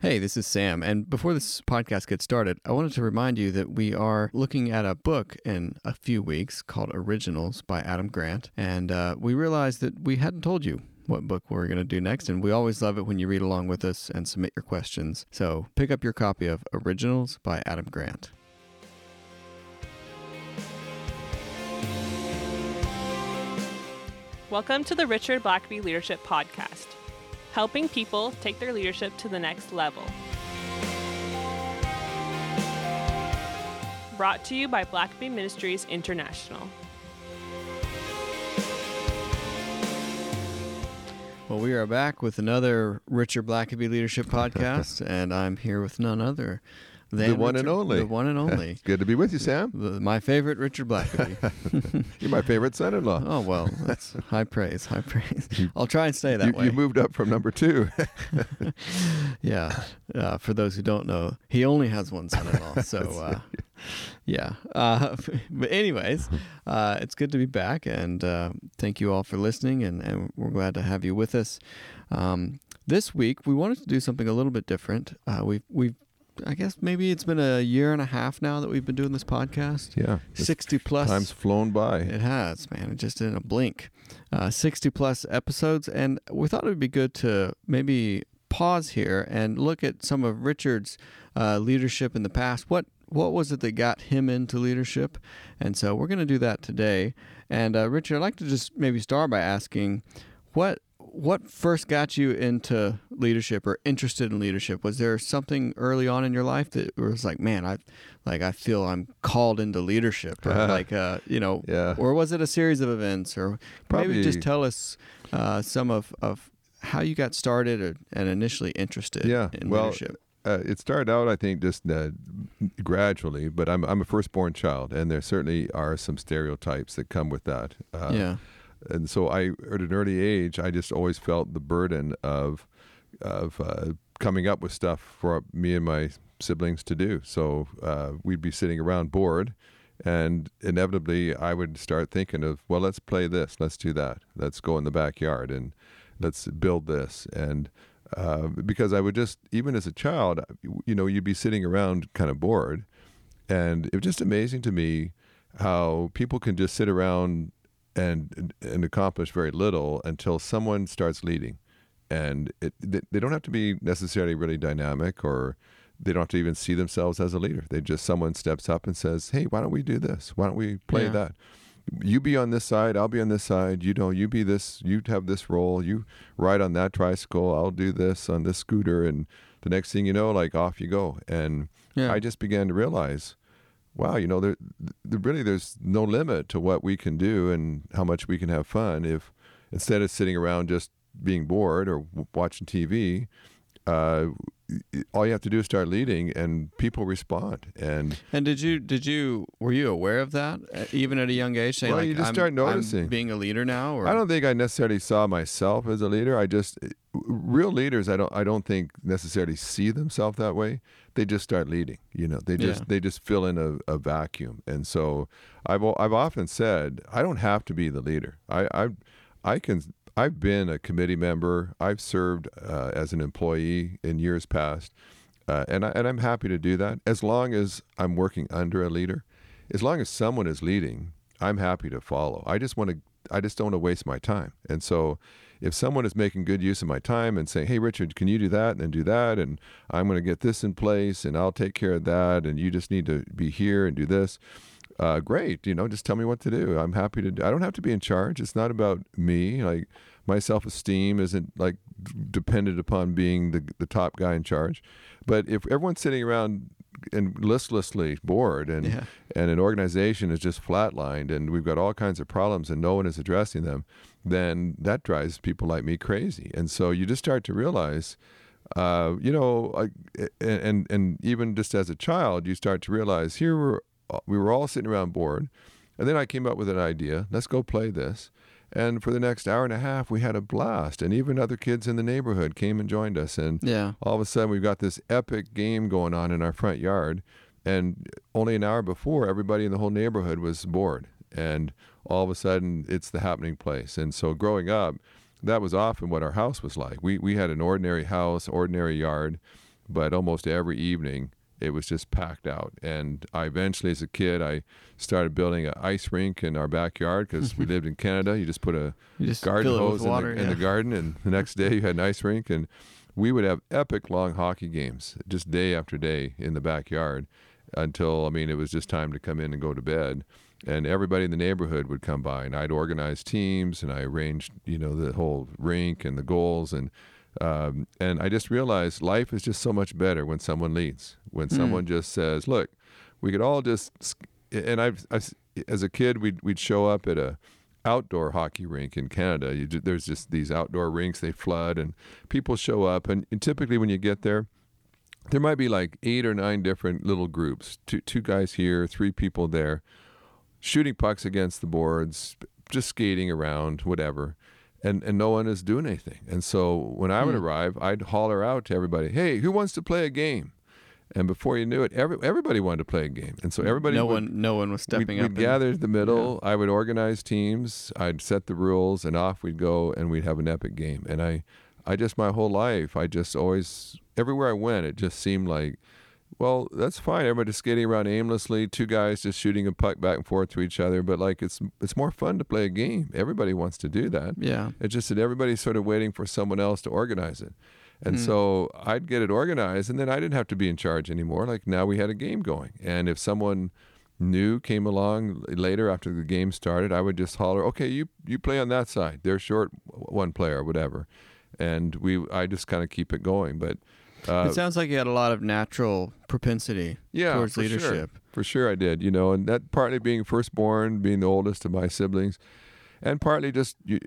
Hey, this is Sam. And before this podcast gets started, I wanted to remind you that we are looking at a book in a few weeks called Originals by Adam Grant. And uh, we realized that we hadn't told you what book we're going to do next. And we always love it when you read along with us and submit your questions. So pick up your copy of Originals by Adam Grant. Welcome to the Richard Blackaby Leadership Podcast helping people take their leadership to the next level. Brought to you by Blackaby Ministries International. Well, we are back with another Richard Blackaby Leadership Podcast, and I'm here with none other the one Richard, and only. The one and only. Good to be with you, Sam. The, my favorite Richard Blackaby. You're my favorite son-in-law. Oh well, that's high praise. High praise. I'll try and stay that you, way. You moved up from number two. yeah. Uh, for those who don't know, he only has one son-in-law. So, uh, yeah. Uh, but anyways, uh, it's good to be back, and uh, thank you all for listening, and, and, we're glad to have you with us. Um, this week, we wanted to do something a little bit different. Uh, we've we've I guess maybe it's been a year and a half now that we've been doing this podcast. Yeah. 60 plus. Time's flown by. It has, man. It just in a blink. Uh, 60 plus episodes. And we thought it would be good to maybe pause here and look at some of Richard's uh, leadership in the past. What what was it that got him into leadership? And so we're going to do that today. And uh, Richard, I'd like to just maybe start by asking what what first got you into leadership or interested in leadership? Was there something early on in your life that was like, man, I like I feel I'm called into leadership, or like uh, you know, yeah. or was it a series of events, or Probably, maybe just tell us uh, some of of how you got started or, and initially interested yeah. in well, leadership. Uh, it started out, I think, just uh, gradually. But I'm I'm a firstborn child, and there certainly are some stereotypes that come with that. Uh, yeah and so I, at an early age, I just always felt the burden of of uh, coming up with stuff for me and my siblings to do. So uh, we'd be sitting around bored, and inevitably I would start thinking of, well, let's play this, let's do that, let's go in the backyard and let's build this, and uh, because I would just, even as a child, you know, you'd be sitting around kind of bored, and it was just amazing to me how people can just sit around and and accomplish very little until someone starts leading, and it, they don't have to be necessarily really dynamic or they don't have to even see themselves as a leader. They just someone steps up and says, "Hey, why don't we do this? Why don't we play yeah. that?" You be on this side, I'll be on this side. You know, you be this, you have this role. You ride on that tricycle, I'll do this on this scooter, and the next thing you know, like off you go. And yeah. I just began to realize wow, you know, there, there, really there's no limit to what we can do and how much we can have fun if instead of sitting around just being bored or watching TV, uh, all you have to do is start leading and people respond. And and did you did you were you aware of that uh, even at a young age saying well, like, you just I'm, start noticing. I'm being a leader now or? i don't think i necessarily saw myself as a leader. I just real leaders i don't i don't think necessarily see themselves that way. They just start leading you know they just yeah. they just fill in a, a, vacuum. And so i've i've often said i don't have to be the leader. I i i can I've been a committee member. I've served uh, as an employee in years past, uh, and I, and I'm happy to do that as long as I'm working under a leader. As long as someone is leading, I'm happy to follow. I just want to. I just don't want to waste my time. And so, if someone is making good use of my time and saying, "Hey, Richard, can you do that and do that?" and I'm going to get this in place, and I'll take care of that, and you just need to be here and do this uh, great. You know, just tell me what to do. I'm happy to. Do. I don't have to be in charge. It's not about me. Like my self esteem isn't like dependent upon being the the top guy in charge. But if everyone's sitting around and listlessly bored and yeah. and an organization is just flatlined and we've got all kinds of problems and no one is addressing them, then that drives people like me crazy. And so you just start to realize. Uh, you know, and and even just as a child, you start to realize here we're we were all sitting around bored. And then I came up with an idea. Let's go play this. And for the next hour and a half, we had a blast. And even other kids in the neighborhood came and joined us. And yeah. all of a sudden, we've got this epic game going on in our front yard. And only an hour before, everybody in the whole neighborhood was bored. And all of a sudden, it's the happening place. And so, growing up, that was often what our house was like. We, we had an ordinary house, ordinary yard but almost every evening it was just packed out. And I eventually, as a kid, I started building an ice rink in our backyard because we lived in Canada. You just put a just garden fill it with hose in, water, the, in the garden, and the next day you had an ice rink. And we would have epic long hockey games just day after day in the backyard until, I mean, it was just time to come in and go to bed. And everybody in the neighborhood would come by, and I'd organize teams, and I arranged, you know, the whole rink and the goals, and um, and I just realized life is just so much better when someone leads. When someone just says, "Look, we could all just," and I've, I've as a kid, we'd we'd show up at a outdoor hockey rink in Canada. You, there's just these outdoor rinks they flood, and people show up, and, and typically when you get there, there might be like eight or nine different little groups. Two two guys here, three people there, shooting pucks against the boards, just skating around, whatever. And and no one is doing anything. And so when I would Hmm. arrive, I'd holler out to everybody, "Hey, who wants to play a game?" And before you knew it, every, everybody wanted to play a game. And so everybody no would, one, no one was stepping we'd, up. we'd and- gather the middle. I would organize teams. I'd set the rules, and off we'd go, and we'd have an epic game. And I, I just my whole life, I just always everywhere I went, it just seemed like, well, that's fine. Everybody's skating around aimlessly, two guys just shooting a puck back and forth to each other. But like, it's it's more fun to play a game. Everybody wants to do that. yeah, It's just that everybody's sort of waiting for someone else to organize it. And Mm. so I'd get it organized, and then I didn't have to be in charge anymore. Like now we had a game going. And if someone new came along later after the game started, I would just holler, okay, you, you play on that side. They're short one player, whatever. And we, I just kind of keep it going. But uh, it sounds like you had a lot of natural propensity yeah, towards for sure. leadership. For sure, I did. You know, and that partly being firstborn, being the oldest of my siblings, and partly just you,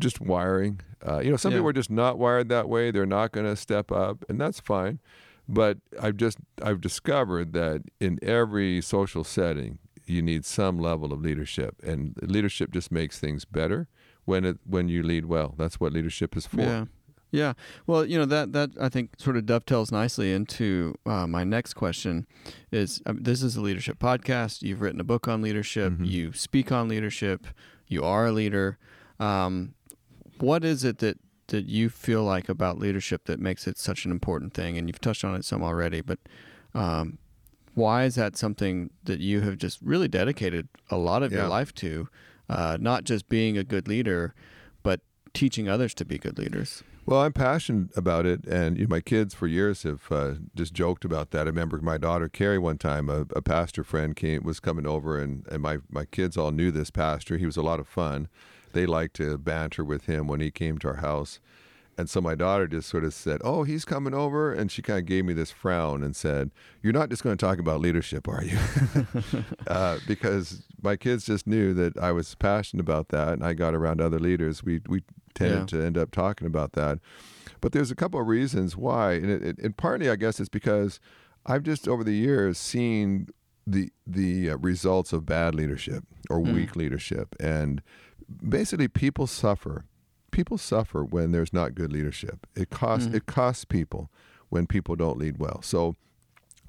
just wiring. Uh, you know, some Yeah. people are just not wired that way. They're not going to step up, and that's fine. But I've just I've discovered that in every social setting, you need some level of leadership, and leadership just makes things better when it when you lead well. That's what leadership is for. Yeah. Yeah. Well, you know that that I think sort of dovetails nicely into uh, my next question. Is um, this is a leadership podcast? You've written a book on leadership. Mhm. You speak on leadership. You are a leader. Um, what is it that that you feel like about leadership that makes it such an important thing? And you've touched on it some already, but um, why is that something that you have just really dedicated a lot of your life to? Uh, not just being a good leader, but teaching others to be good leaders. Well, I'm passionate about it, and you know, my kids for years have uh, just joked about that. I remember my daughter Carrie one time, a, a pastor friend came was coming over, and, and my my kids all knew this pastor. He was a lot of fun. They liked to banter with him when he came to our house, and so my daughter just sort of said, "Oh, he's coming over," and she kind of gave me this frown and said, "You're not just going to talk about leadership, are you?" uh, because my kids just knew that I was passionate about that, and I got around other leaders. We we tended Yeah. to end up talking about that. But there's a couple of reasons why, and, it, it, and partly I guess it's because I've just over the years seen the the uh, results of bad leadership or Mm. weak leadership, and basically people suffer. People suffer when there's not good leadership. It costs Mm. it costs people when people don't lead well. So,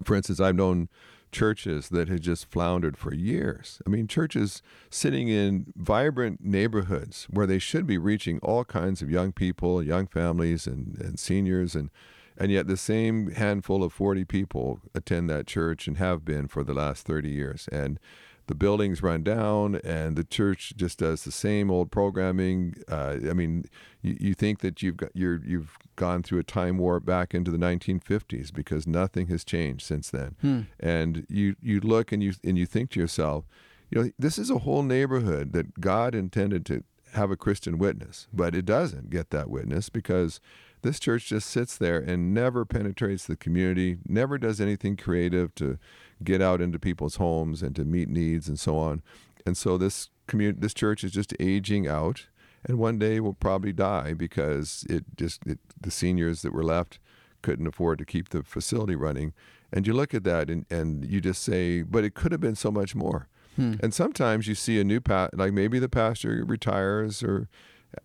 for instance, I've known churches that had just floundered for years. I mean, churches sitting in vibrant neighborhoods where they should be reaching all kinds of young people, young families, and, and seniors, and and yet the same handful of 40 people attend that church and have been for the last 30 years. And the buildings run down, and the church just does the same old programming. Uh, I mean, you, you think that you've got you're you've gone through a time warp back into the 1950s because nothing has changed since then. Hmm. And you you look and you and you think to yourself, you know, this is a whole neighborhood that God intended to have a Christian witness, but it doesn't get that witness because this church just sits there and never penetrates the community, never does anything creative to get out into people's homes and to meet needs and so on. And so this community, this church is just aging out, and one day will probably die because it just it, the seniors that were left couldn't afford to keep the facility running. And you look at that and, and you just say, but it could have been so much more. Hmm. And sometimes you see a new pa like maybe the pastor retires or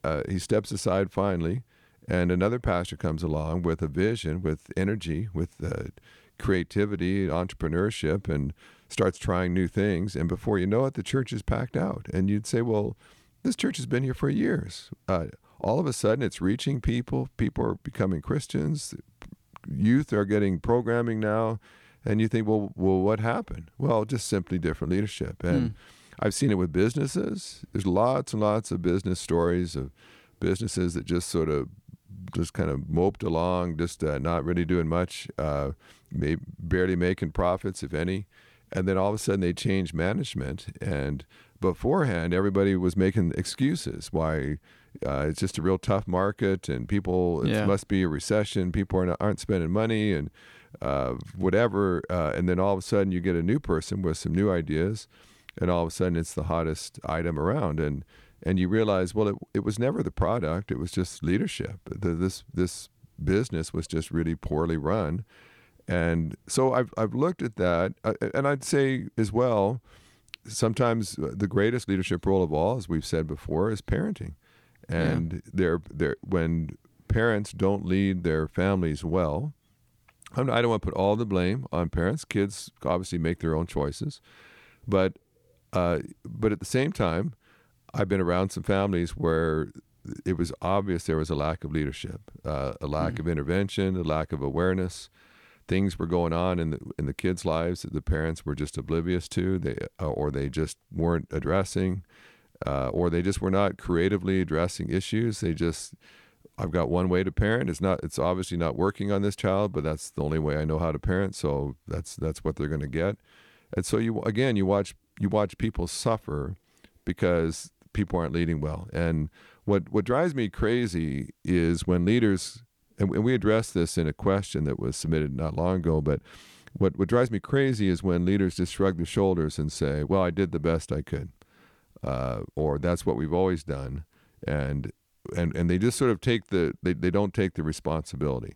uh, he steps aside finally, and another pastor comes along with a vision, with energy, with uh, creativity, entrepreneurship, and starts trying new things. And before you know it, the church is packed out. And you'd say, well, this church has been here for years. Uh, all of a sudden, it's reaching people. People are becoming Christians. youth are getting programming now, and you think, well, well, what happened? Well, just simply different leadership, and. Hmm. I've seen it with businesses. There's lots and lots of business stories of businesses that just sort of just kind of moped along, just uh, not really doing much, uh, may, barely making profits, if any. And then all of a sudden they change management. And beforehand, everybody was making excuses why uh, it's just a real tough market and people, it Yeah. must be a recession, people are not, aren't spending money and uh, whatever. Uh, and then all of a sudden you get a new person with some new ideas. And all of a sudden it's the hottest item around. And and you realize, well, it, it was never the product; it was just leadership. The, this this business was just really poorly run, and so I've I've looked at that, uh, and I'd say as well, sometimes the greatest leadership role of all, as we've said before, is parenting, and they're they're when parents don't lead their families well. I'm I don't want to put all the blame on parents. Kids obviously make their own choices, but uh, but at the same time, I've been around some families where it was obvious there was a lack of leadership, uh, a lack of intervention, a lack of awareness. Things were going on in the in the kids' lives that the parents were just oblivious to, they uh, or they just weren't addressing, uh, or they just were not creatively addressing issues. They just I've got one way to parent. It's not. It's obviously not working on this child, but that's the only way I know how to parent. So that's that's what they're going to get. And so you again, you watch you watch people suffer because people aren't leading well. And what what drives me crazy is when leaders and we addressed this in a question that was submitted not long ago, but what what drives me crazy is when leaders just shrug their shoulders and say, "Well, I did the best I could," uh, or "That's what we've always done," and and and they just sort of take the they, they don't take the responsibility.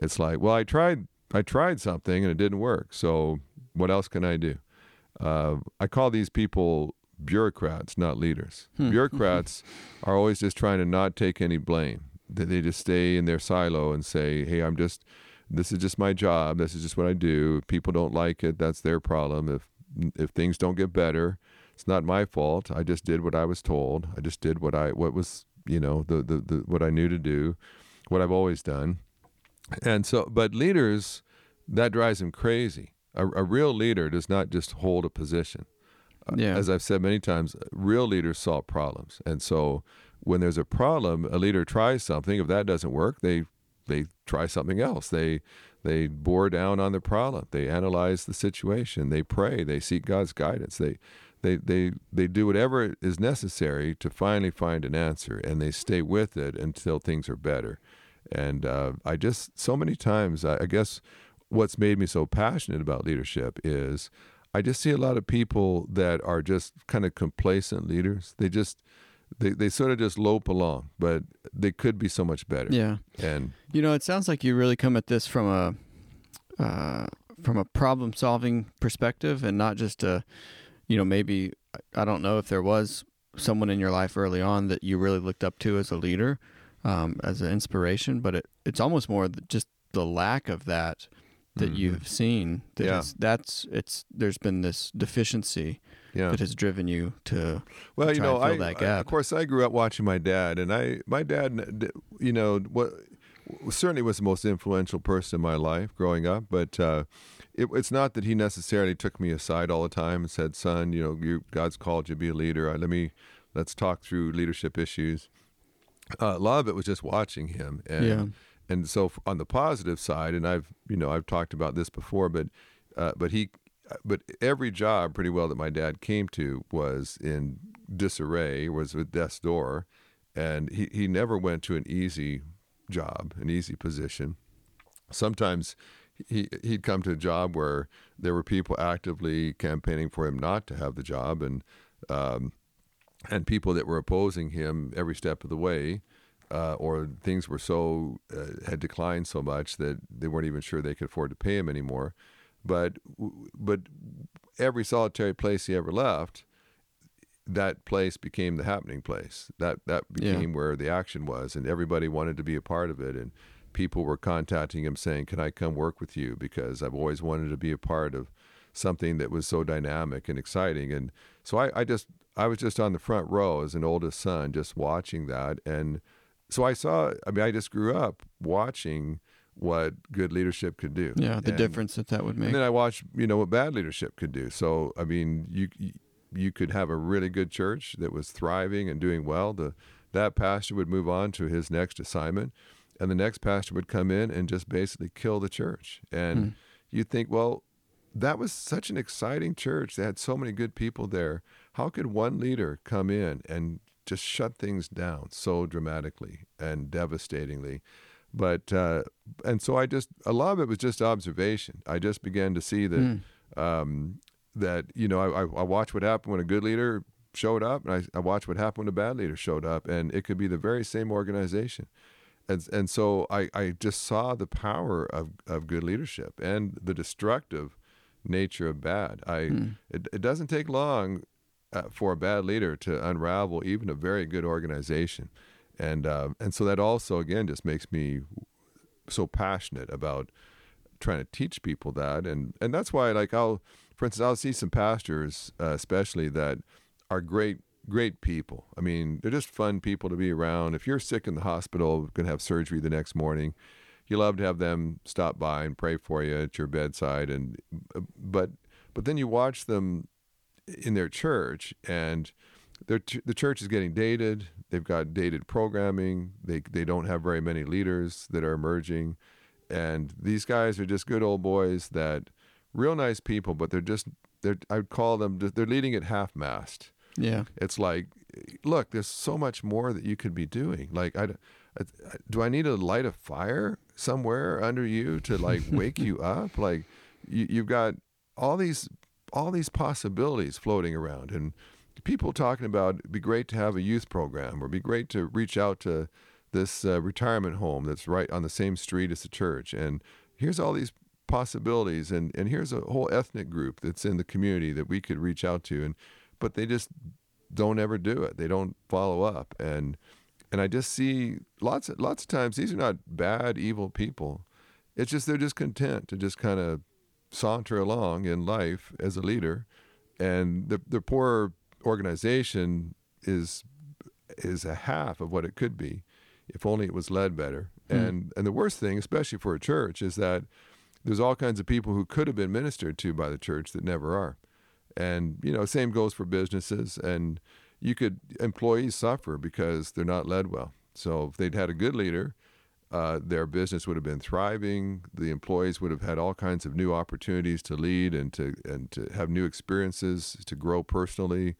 It's like, well, I tried I tried something and it didn't work, so what else can I do? Uh, I call these people bureaucrats, not leaders. Hmm. Mm-hmm. Bureaucrats are always just trying to not take any blame. They, they just stay in their silo and say, "Hey, I'm just this is just my job. This is just what I do. If people don't like it, that's their problem. If if things don't get better, it's not my fault. I just did what I was told. I just did what I what was you know the the, the what I knew to do, what I've always done. And so, but leaders, that drives them crazy. A, a real leader does not just hold a position. Yeah. As I've said many times, real leaders solve problems. And so, when there's a problem, a leader tries something. If that doesn't work, they they try something else. They they bore down on the problem. They analyze the situation. They pray. They seek God's guidance. They they they they do whatever is necessary to finally find an answer, and they stay with it until things are better. And uh, I just so many times, I, I guess, what's made me so passionate about leadership is I just see a lot of people that are just kind of complacent leaders. They just they, they sort of just lope along, but they could be so much better. Yeah. And You know, it sounds like you really come at this from a uh, from a problem solving perspective, and not just a, you know, maybe I don't know if there was someone in your life early on that you really looked up to as a leader, um, as an inspiration, but it, it's almost more just the lack of that that Mhm. you've seen. That Yeah. it's, that's it's there's been this deficiency yeah. that has driven you to Well, you try know, fill I, that I- gap. of course, I grew up watching my dad, and I, my dad, you know, what certainly was the most influential person in my life growing up. But uh, it, it's not that he necessarily took me aside all the time and said, "Son, you know, you, God's called you to be a leader. Uh, Let me, let's talk through leadership issues." Uh, a lot of it was just watching him, and Yeah. And so on the positive side, and I've, you know, I've talked about this before, but, uh, but he but every job pretty well that my dad came to was in disarray was with death's door and he, he never went to an easy job an easy position. Sometimes he he'd come to a job where there were people actively campaigning for him not to have the job and um, and people that were opposing him every step of the way uh, or things were so uh, had declined so much that they weren't even sure they could afford to pay him anymore. But but every solitary place he ever left that place became the happening place. That that Yeah. became where the action was and everybody wanted to be a part of it and people were contacting him saying can i come work with you? because i've always wanted to be a part of something that was so dynamic and exciting. And so i, I just i was just on the front row as an oldest son just watching that. And so i saw i mean i just grew up watching what good leadership could do. Yeah, the And- difference that that would make. And then I watched, you know, what bad leadership could do. So I mean, you you could have a really good church that was thriving and doing well. The that pastor would move on to his next assignment, and the next pastor would come in and just basically kill the church. And Hmm. you'd think, well, that was such an exciting church. They had so many good people there. How could one leader come in and just shut things down so dramatically and devastatingly? But uh, and so I just a lot of it was just observation. I just began to see that Hmm. um, that you know I, I, watched what happened when a good leader showed up, and I, I watched what happened when a bad leader showed up, and it could be the very same organization. And, and so I, I just saw the power of, of good leadership and the destructive nature of bad. I Hmm. it, it doesn't take long uh, for a bad leader to unravel even a very good organization, and uh, and so that also again just makes me so passionate about trying to teach people that, and and that's why like I'll for instance I'll see some pastors uh, especially that are great great people. I mean they're just fun people to be around. If you're sick in the hospital, to have surgery the next morning. You love to have them stop by and pray for you at your bedside, and but but then you watch them in their church and their ch- the church is getting dated. They've got dated programming. They they don't have very many leaders that are emerging. And these guys are just good old boys that real nice people but they're just they're I'd call them they're leading at half mast yeah. it's like look there's so much more that you could be doing. Like I, I do I need to light a fire somewhere under you to like wake you up? Like you, you've got all these all these possibilities floating around and people talking about it'd be great to have a youth program or be great to reach out to this uh, retirement home that's right on the same street as the church. And here's all these possibilities and, and here's a whole ethnic group that's in the community that we could reach out to and but they just don't ever do it. They don't follow up. And and I just see lots of lots of times these are not bad evil people. It's just they're just content to just kind of saunter along in life as a leader and the the poor organization is is a half of what it could be if only it was led better. Hmm. And and the worst thing especially for a church is that there's all kinds of people who could have been ministered to by the church that never are. And you know same goes for businesses and you could employees suffer because they're not led well. So if they'd had a good leader uh, their business would have been thriving. The employees would have had all kinds of new opportunities to lead and to and to have new experiences to grow personally,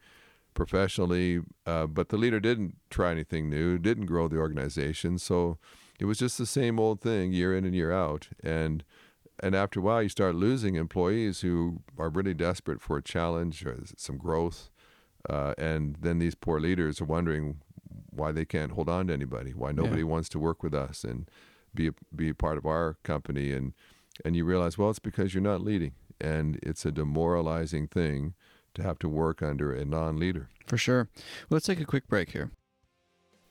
professionally. Uh, but the leader didn't try anything new, didn't grow the organization, so it was just the same old thing year in and year out. And and after a while, you start losing employees who are really desperate for a challenge or some growth. Uh, and then these poor leaders are wondering why they can't hold on to anybody, why nobody wants to work with us and be a, be a part of our company, and and you realize, well, it's because you're not leading, and it's a demoralizing thing to have to work under a non-leader. For sure. Well, let's take a quick break here.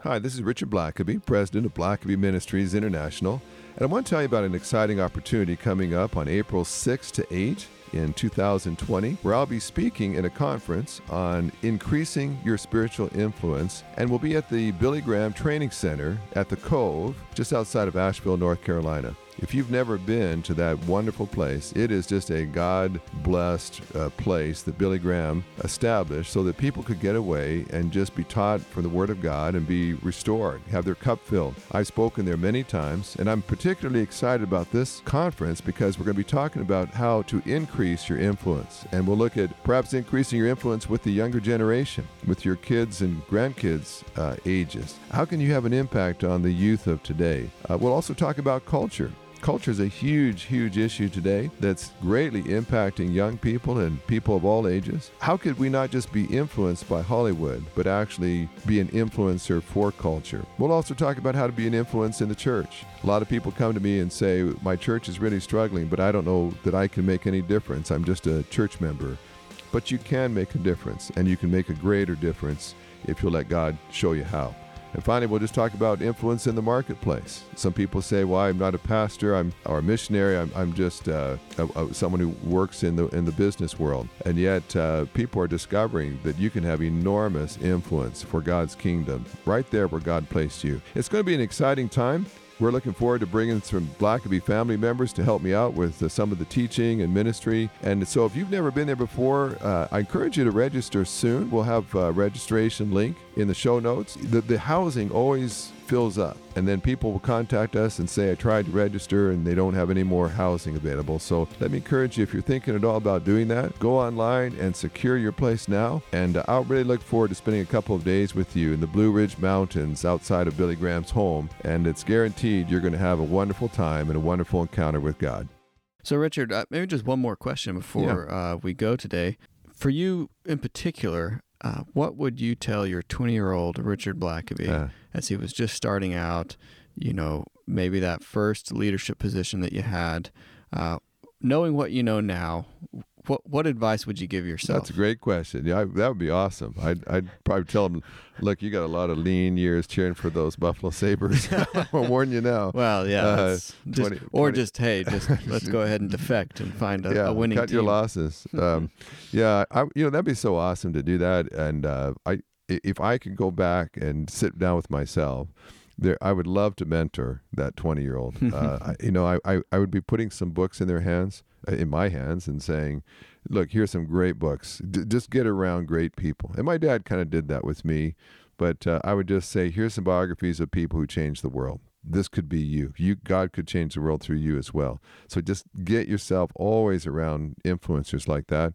Hi, this is Richard Blackaby, president of Blackaby Ministries International, and I want to tell you about an exciting opportunity coming up on April 6 to 8 in 2020, where I'll be speaking in a conference on increasing your spiritual influence, and we'll be at the Billy Graham Training Center at the Cove, just outside of Asheville, North Carolina. If you've never been to that wonderful place, it is just a God blessed uh, place that Billy Graham established so that people could get away and just be taught from the Word of God and be restored, have their cup filled. I've spoken there many times, and I'm particularly excited about this conference because we're going to be talking about how to increase your influence. And we'll look at perhaps increasing your influence with the younger generation, with your kids and grandkids' uh, ages. How can you have an impact on the youth of today? Uh, we'll also talk about culture. Culture is a huge, huge issue today that's greatly impacting young people and people of all ages. How could we not just be influenced by Hollywood, but actually be an influencer for culture? We'll also talk about how to be an influence in the church. A lot of people come to me and say, My church is really struggling, but I don't know that I can make any difference. I'm just a church member. But you can make a difference, and you can make a greater difference if you'll let God show you how. And finally, we'll just talk about influence in the marketplace. Some people say, "Well, I'm not a pastor, I'm or a missionary. I'm, I'm just uh, a, a, someone who works in the in the business world." And yet, uh, people are discovering that you can have enormous influence for God's kingdom right there where God placed you. It's going to be an exciting time. we're looking forward to bringing some Blackaby family members to help me out with uh, some of the teaching and ministry. And so, if you've never been there before, uh, I encourage you to register soon. We'll have a registration link in the show notes. The, the housing always fills up. And then people will contact us and say, I tried to register and they don't have any more housing available. So let me encourage you, if you're thinking at all about doing that, go online and secure your place now. And uh, I'll really look forward to spending a couple of days with you in the Blue Ridge Mountains outside of Billy Graham's home. And it's guaranteed you're going to have a wonderful time and a wonderful encounter with God. So, Richard, uh, maybe just one more question before yeah. uh, we go today. For you in particular, uh, what would you tell your 20 year old Richard Blackaby uh, as he was just starting out? You know, maybe that first leadership position that you had, uh, knowing what you know now, what what advice would you give yourself? That's a great question. Yeah, I, that would be awesome. I'd, I'd probably tell him, look, you got a lot of lean years cheering for those Buffalo Sabres. I'll warn you now. Well, yeah, uh, just, 20, or 20. just hey, just let's go ahead and defect and find a, yeah, a winning cut team. your losses. Um, yeah, I, you know that'd be so awesome to do that. And uh, I, if I could go back and sit down with myself there I would love to mentor that 20 year old. Uh, you know, I, I, I, would be putting some books in their hands in my hands and saying, "Look, here's some great books. D- just get around great people." And my dad kind of did that with me, but uh, I would just say, "Here's some biographies of people who changed the world." This could be you. You God could change the world through you as well. So just get yourself always around influencers like that.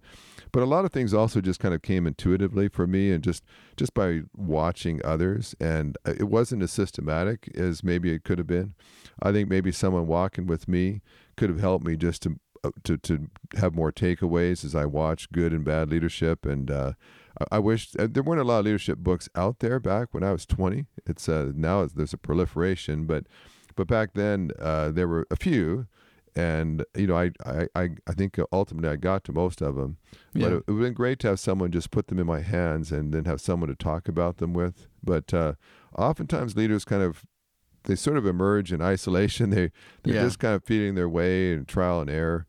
But a lot of things also just kind of came intuitively for me and just just by watching others and uh, it wasn't as systematic as maybe it could have been. I think maybe someone walking with me could have helped me just to uh, to to have more takeaways as I watch good and bad leadership. And uh, I wish uh, there weren't a lot of leadership books out there back when I was 20. It's uh, now there's a proliferation, but but back then uh, there were a few. And you know, I, I, I think ultimately I got to most of them, but yeah. it, it would have been great to have someone just put them in my hands and then have someone to talk about them with. But uh, oftentimes leaders kind of they sort of emerge in isolation. They they're yeah. just kind of feeding their way and trial and error.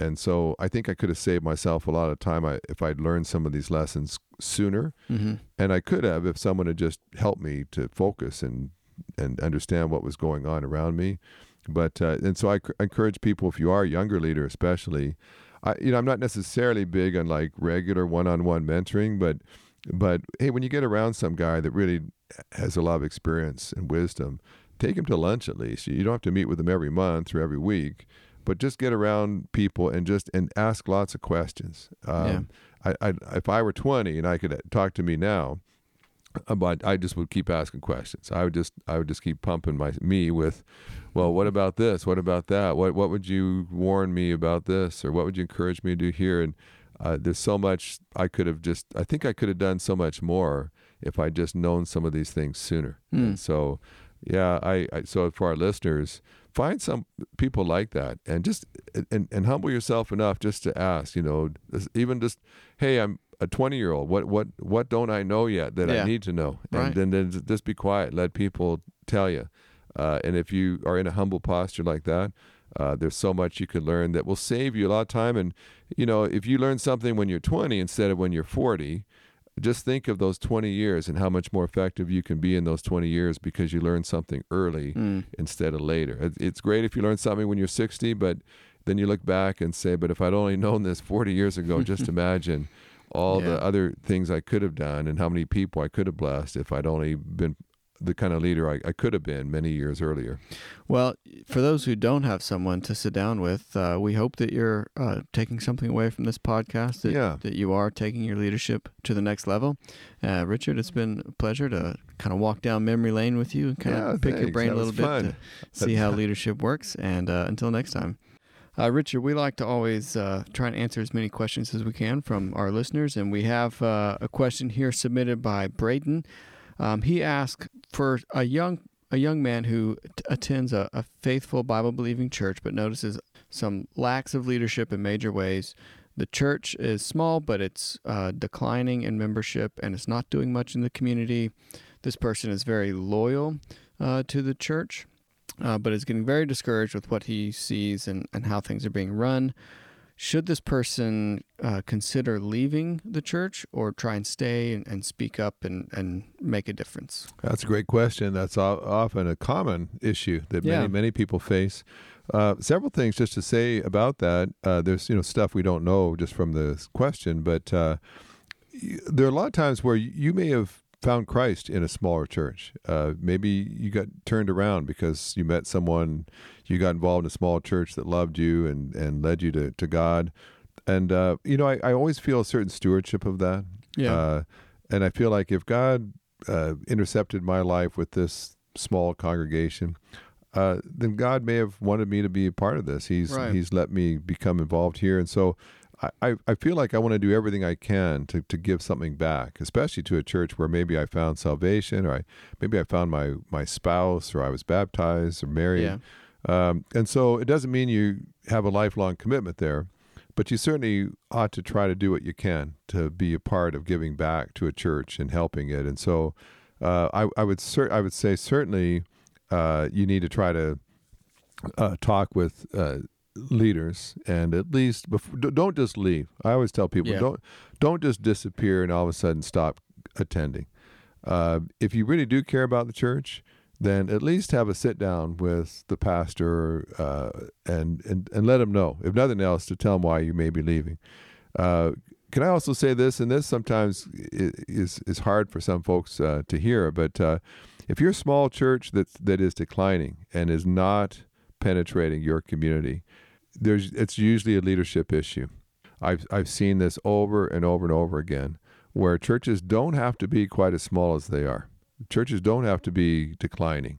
And so I think I could have saved myself a lot of time if I'd learned some of these lessons sooner. Mm-hmm. And I could have if someone had just helped me to focus and and understand what was going on around me. But uh, and so I, c- encourage people if you are a younger leader, especially, I you know I'm not necessarily big on like regular one-on-one mentoring, but but hey, when you get around some guy that really has a lot of experience and wisdom, take him to lunch at least. You don't have to meet with him every month or every week, but just get around people and just and ask lots of questions. Um, yeah. I, I, if I were 20 and I could talk to me now, uh, but I just would keep asking questions. I would just I would just keep pumping my me with, well, what about this? What about that? What what would you warn me about this, or what would you encourage me to do here? And uh, there's so much I could have just. I think I could have done so much more if I just known some of these things sooner. Mm. And so yeah, I, I so for our listeners, find some people like that and just and, and humble yourself enough just to ask, you know, even just, hey, I'm a 20 year old. What what what don't I know yet that yeah. I need to know? And right. then, then just be quiet. Let people tell you. Uh, and if you are in a humble posture like that, uh, there's so much you could learn that will save you a lot of time. And you know, if you learn something when you're 20 instead of when you're 40, just think of those 20 years and how much more effective you can be in those 20 years because you learn something early mm. instead of later. It's great if you learn something when you're 60, but then you look back and say, but if I'd only known this 40 years ago, just imagine all yeah. the other things I could have done and how many people I could have blessed if I'd only been the kind of leader I, I, could have been many years earlier. Well, for those who don't have someone to sit down with, uh, we hope that you're uh, taking something away from this podcast, that, yeah. that you are taking your leadership to the next level. Uh, Richard, it's been a pleasure to kind of walk down memory lane with you and kind yeah, of pick thanks. your brain that a little bit fun. to see how leadership works. And uh, until next time. Uh, Richard, we like to always uh, try and answer as many questions as we can from our listeners, and we have uh, a question here submitted by Braden. Um, he asked for a young a young man who t- attends a, a faithful Bible believing church, but notices some lacks of leadership in major ways. The church is small, but it's uh, declining in membership and it's not doing much in the community. This person is very loyal uh, to the church, uh, but is getting very discouraged with what he sees and, and how things are being run. Should this person uh, consider leaving the church or try and stay and, and, speak up and, and make a difference? That's a great question. That's often a common issue that yeah. many many people face. Uh, several things just to say about that. Uh, there's you know stuff we don't know just from this question, but uh, there are a lot of times where you may have found Christ in a smaller church. Uh, maybe you got turned around because you met someone, you got involved in a small church that loved you and, and led you to, to God. And, uh, you know, I, I always feel a certain stewardship of that. Yeah. Uh, and I feel like if God uh, intercepted my life with this small congregation, uh, then God may have wanted me to be a part of this. He's right. He's let me become involved here, and so I, I feel like I want to do everything I can to, to give something back, especially to a church where maybe I found salvation, or I, maybe I found my, my spouse, or I was baptized or married. Yeah. Um, and so it doesn't mean you have a lifelong commitment there, but you certainly ought to try to do what you can to be a part of giving back to a church and helping it. And so uh, I, I would cer- I would say certainly uh, you need to try to uh, talk with uh, leaders and at least before, don't just leave. I always tell people yeah. don't don't just disappear and all of a sudden stop attending. Uh, if you really do care about the church, then at least have a sit down with the pastor uh, and, and and let him know, if nothing else, to tell him why you may be leaving. Uh, can I also say this? And this sometimes is is hard for some folks uh, to hear, but uh, if you're a small church that that is declining and is not penetrating your community, there's it's usually a leadership issue. I've I've seen this over and over and over again, where churches don't have to be quite as small as they are. Churches don't have to be declining.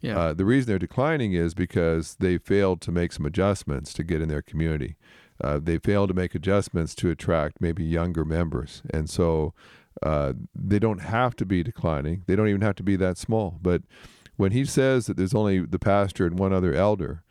Yeah. Uh, the reason they're declining is because they failed to make some adjustments to get in their community. Uh, they failed to make adjustments to attract maybe younger members, and so uh, they don't have to be declining. They don't even have to be that small. But when he says that there's only the pastor and one other elder,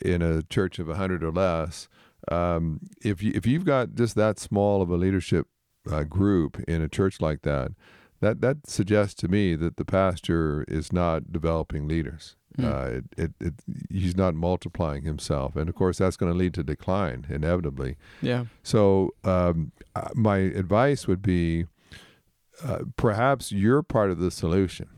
in a church of 100 or less, um, if, you, if you've got just that small of a leadership uh, group in a church like that, that, that suggests to me that the pastor is not developing leaders. Mm. Uh, it, it, it, he's not multiplying himself. And of course, that's going to lead to decline inevitably. Yeah. So, um, uh, my advice would be uh, perhaps you're part of the solution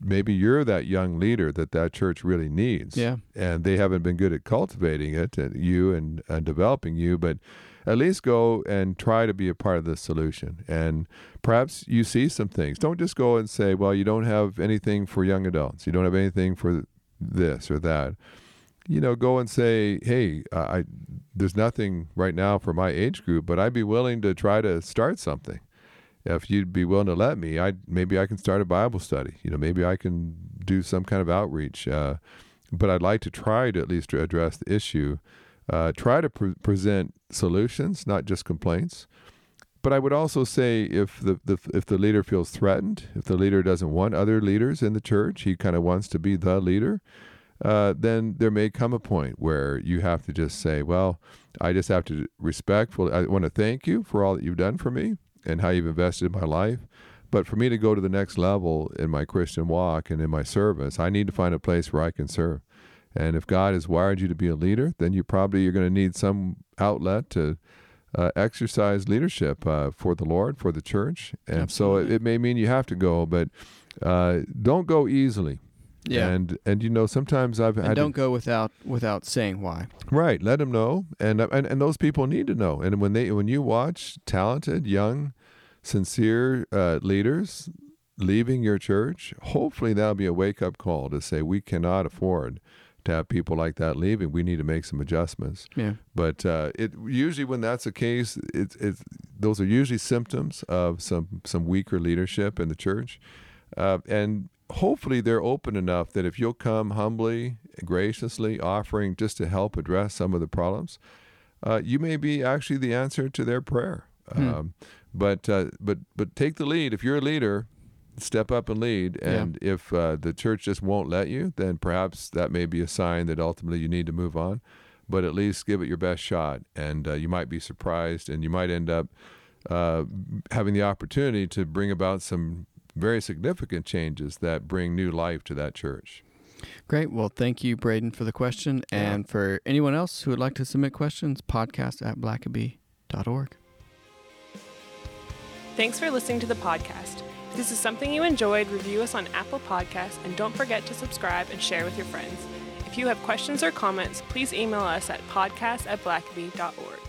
maybe you're that young leader that that church really needs. Yeah. And they haven't been good at cultivating it, and you and, and developing you, but at least go and try to be a part of the solution. And perhaps you see some things. Don't just go and say, well, you don't have anything for young adults. You don't have anything for this or that. You know, go and say, hey, I there's nothing right now for my age group, but I'd be willing to try to start something if you'd be willing to let me, I maybe I can start a Bible study. You know, maybe I can do some kind of outreach. Uh, but I'd like to try to at least address the issue. Uh, try to pre- present solutions, not just complaints. But I would also say if the, the if the leader feels threatened, if the leader doesn't want other leaders in the church, he kind of wants to be the leader. Uh, then there may come a point where you have to just say, "Well, I just have to respectfully. I want to thank you for all that you've done for me, and how you've invested in my life. But for me to go to the next level in my Christian walk and in my service, I need to find a place where I can serve. And if God has wired you to be a leader, then you probably you're going to need some outlet to uh, exercise leadership uh, for the Lord, for the church. And Absolutely. so it, it, may mean you have to go, but uh, don't go easily. Yeah. And and you know sometimes I've and don't to, go without without saying why. Right. Let them know, and and and those people need to know. And when they when you watch talented young sincere uh, leaders leaving your church, hopefully that'll be a wake up call to say we cannot afford to have people like that leaving. We need to make some adjustments. Yeah. But uh, it usually when that's the case, it's it's those are usually symptoms of some some weaker leadership in the church, uh, and hopefully they're open enough that if you'll come humbly, graciously, offering just to help address some of the problems, uh, you may be actually the answer to their prayer. Hmm. Um, but uh, but but take the lead. If you're a leader, step up and lead. And yeah. if uh, the church just won't let you, then perhaps that may be a sign that ultimately you need to move on. But at least give it your best shot, and uh, you might be surprised, and you might end up uh, having the opportunity to bring about some very significant changes that bring new life to that church. Great. Well, thank you, Braden, for the question. And for anyone else who would like to submit questions, podcast at blackaby.org. Thanks for listening to the podcast. If this is something you enjoyed, review us on Apple Podcasts and don't forget to subscribe and share with your friends. If you have questions or comments, please email us at podcast at blackaby.org.